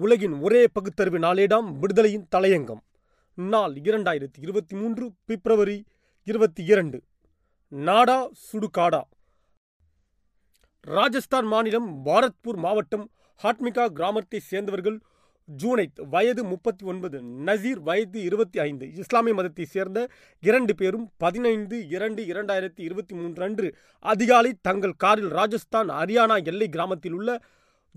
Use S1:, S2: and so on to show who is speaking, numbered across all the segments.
S1: உலகின் ஒரே பகுத்தறிவு நாளேடாம் விடுதலையின் தலையங்கம். நாள் இரண்டாயிரத்தி இருபத்தி மூன்று பிப்ரவரி இருபத்தி இரண்டு நாடா சுடுகாடா ராஜஸ்தான் மாநிலம் பாரத்பூர் மாவட்டம் ஹாட்மிகா கிராமத்தைச் சேர்ந்தவர்கள் ஜூனைத் வயது முப்பத்தி ஒன்பது நசீர் வயது இருபத்தி ஐந்து இஸ்லாமிய மதத்தைச் சேர்ந்த இரண்டு பேரும் பதினைந்து இரண்டு இரண்டாயிரத்தி இருபத்தி மூன்று அன்று அதிகாலை தங்கள் காரில் ராஜஸ்தான் ஹரியானா எல்லை கிராமத்தில் உள்ள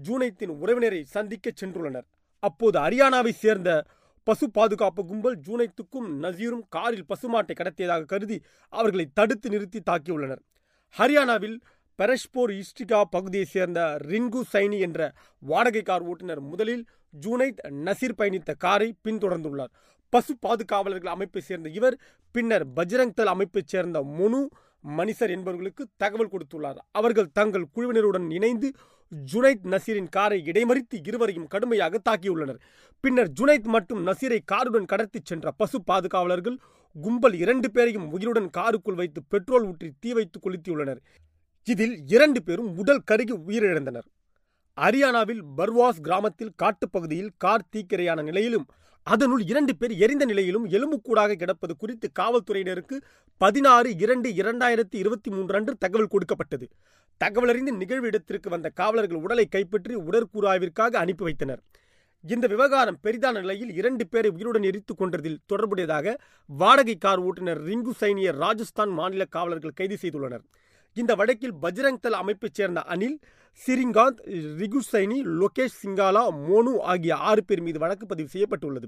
S1: ஜூனைத்தின் உறவினரை சந்திக்க சென்றுள்ளனர். அப்போது ஹரியானாவை சேர்ந்த பசு பாதுகாப்பு கும்பல் ஜூனைத்துக்கும் நசீரும் காரில் பசுமாட்டை கடத்தியதாக கருதி அவர்களை தடுத்து நிறுத்தி தாக்கியுள்ளனர். ஹரியானாவில் பெரஷ்போர் இஸ்டிகா பகுதியைச் சேர்ந்த ரிங்கு சைனி என்ற வாடகை கார் ஓட்டுநர் முதலில் ஜூனைத் நசீர் பயணித்த காரை பின்தொடர்ந்துள்ளார். பசு பாதுகாவலர்கள் அமைப்பைச் சேர்ந்த இவர் பின்னர் பஜ்ரங் தல் அமைப்பைச் சேர்ந்த மொனு மணிசர் என்பவர்களுக்கு தகவல் கொடுத்துள்ளார். அவர்கள் தங்கள் குழுவினருடன் இணைந்து ஜுனைத் நசீரின் காரை இடைமறித்து இருவரையும் கடுமையாக தாக்கியுள்ளனர். பின்னர் ஜுனைத் மற்றும் நசீரை காருடன் கடத்திச் சென்ற பசு பாதுகாவலர்கள் கும்பல் இரண்டு பேரையும் உயிருடன் காருக்குள் வைத்து பெட்ரோல் ஊற்றி தீ வைத்து கொளுத்தியுள்ளனர். இதில் இரண்டு பேரும் உடல் கருகி உயிரிழந்தனர். அரியானாவில் பர்வாஸ் கிராமத்தில் காட்டுப்பகுதியில் கார் தீக்கிரையான நிலையிலும் அதனுள் இரண்டு பேர் எரிந்த நிலையிலும் எலும்புக்கூடாக கிடப்பது குறித்து காவல்துறையினருக்கு பதினாறு இரண்டு இரண்டாயிரத்தி இருபத்தி மூன்று அன்று தகவல் கொடுக்கப்பட்டது. தகவலறிந்து நிகழ்வு இடத்திற்கு வந்த காவலர்கள் உடலை கைப்பற்றி உடற்கூறாய்விற்காக அனுப்பி வைத்தனர். இந்த விவகாரம் பெரிதான நிலையில் இரண்டு பேரை உயிருடன் எரித்துக் கொன்றதில் தொடர்புடையதாக வாடகை கார் ஓட்டுநர் ரிங்கு சைனியர் ராஜஸ்தான் மாநில காவலர்கள் கைது செய்துள்ளனர். இந்த வழக்கில் பஜ்ரங் தல் அமைப்பைச் சேர்ந்த அனில் சிரிங்காந்த் ரிகுசைனி லோகேஷ் சிங்காலா மோனு ஆகிய ஆறு பேர் மீது வழக்கு பதிவு செய்யப்பட்டுள்ளது.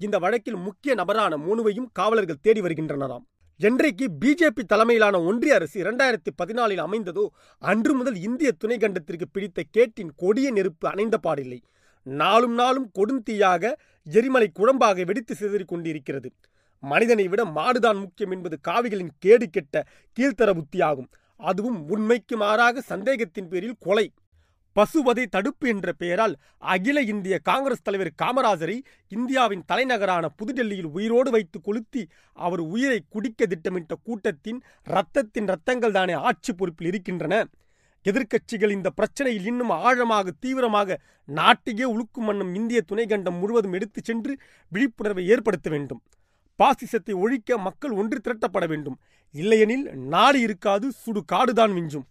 S1: இந்த வழக்கில் முக்கிய நபரான மோனுவையும் காவலர்கள் தேடி வருகின்றனராம். என்றைக்கு பிஜேபி தலைமையிலான ஒன்றிய அரசு இரண்டாயிரத்தி பதினாலில் அமைந்ததோ அன்று முதல் இந்திய துணை கண்டத்திற்கு பிடித்த கேட்டின் கொடிய நெருப்பு அணைந்த பாடில்லை. நாளும் நாளும் கொடுந்தீயாக எரிமலை குழம்பாக வெடித்து சிதறிக் கொண்டிருக்கிறது மனிதனை விட மாடுதான் முக்கியம் என்பது காவிகளின் கேடு கெட்ட கீழ்த்தர புத்தியாகும். அதுவும் உண்மைக்கு மாறாக சந்தேகத்தின் பேரில் கொலை. பசுவதை தடுப்பு என்ற பெயரால் அகில இந்திய காங்கிரஸ் தலைவர் காமராஜரை இந்தியாவின் தலைநகரான புதுடெல்லியில் உயிரோடு வைத்து கொளுத்தி அவர் உயிரை குடிக்க திட்டமிட்ட கூட்டத்தின் இரத்தத்தின் இரத்தங்கள் தானே ஆட்சி பொறுப்பில் இருக்கின்றன. எதிர்க்கட்சிகள் இந்த பிரச்சனையில் இன்னும் ஆழமாக தீவிரமாக நாட்டையே உழுக்கும் வண்ணம் இந்திய துணைக்கண்டம் முழுவதும் எடுத்துச் சென்று விழிப்புணர்வை ஏற்படுத்த வேண்டும். பாசிசத்தை ஒழிக்க மக்கள் ஒன்று திரட்டப்பட வேண்டும். இல்லையெனில் நாடு இருக்காது சுடு காடுதான் மிஞ்சும்.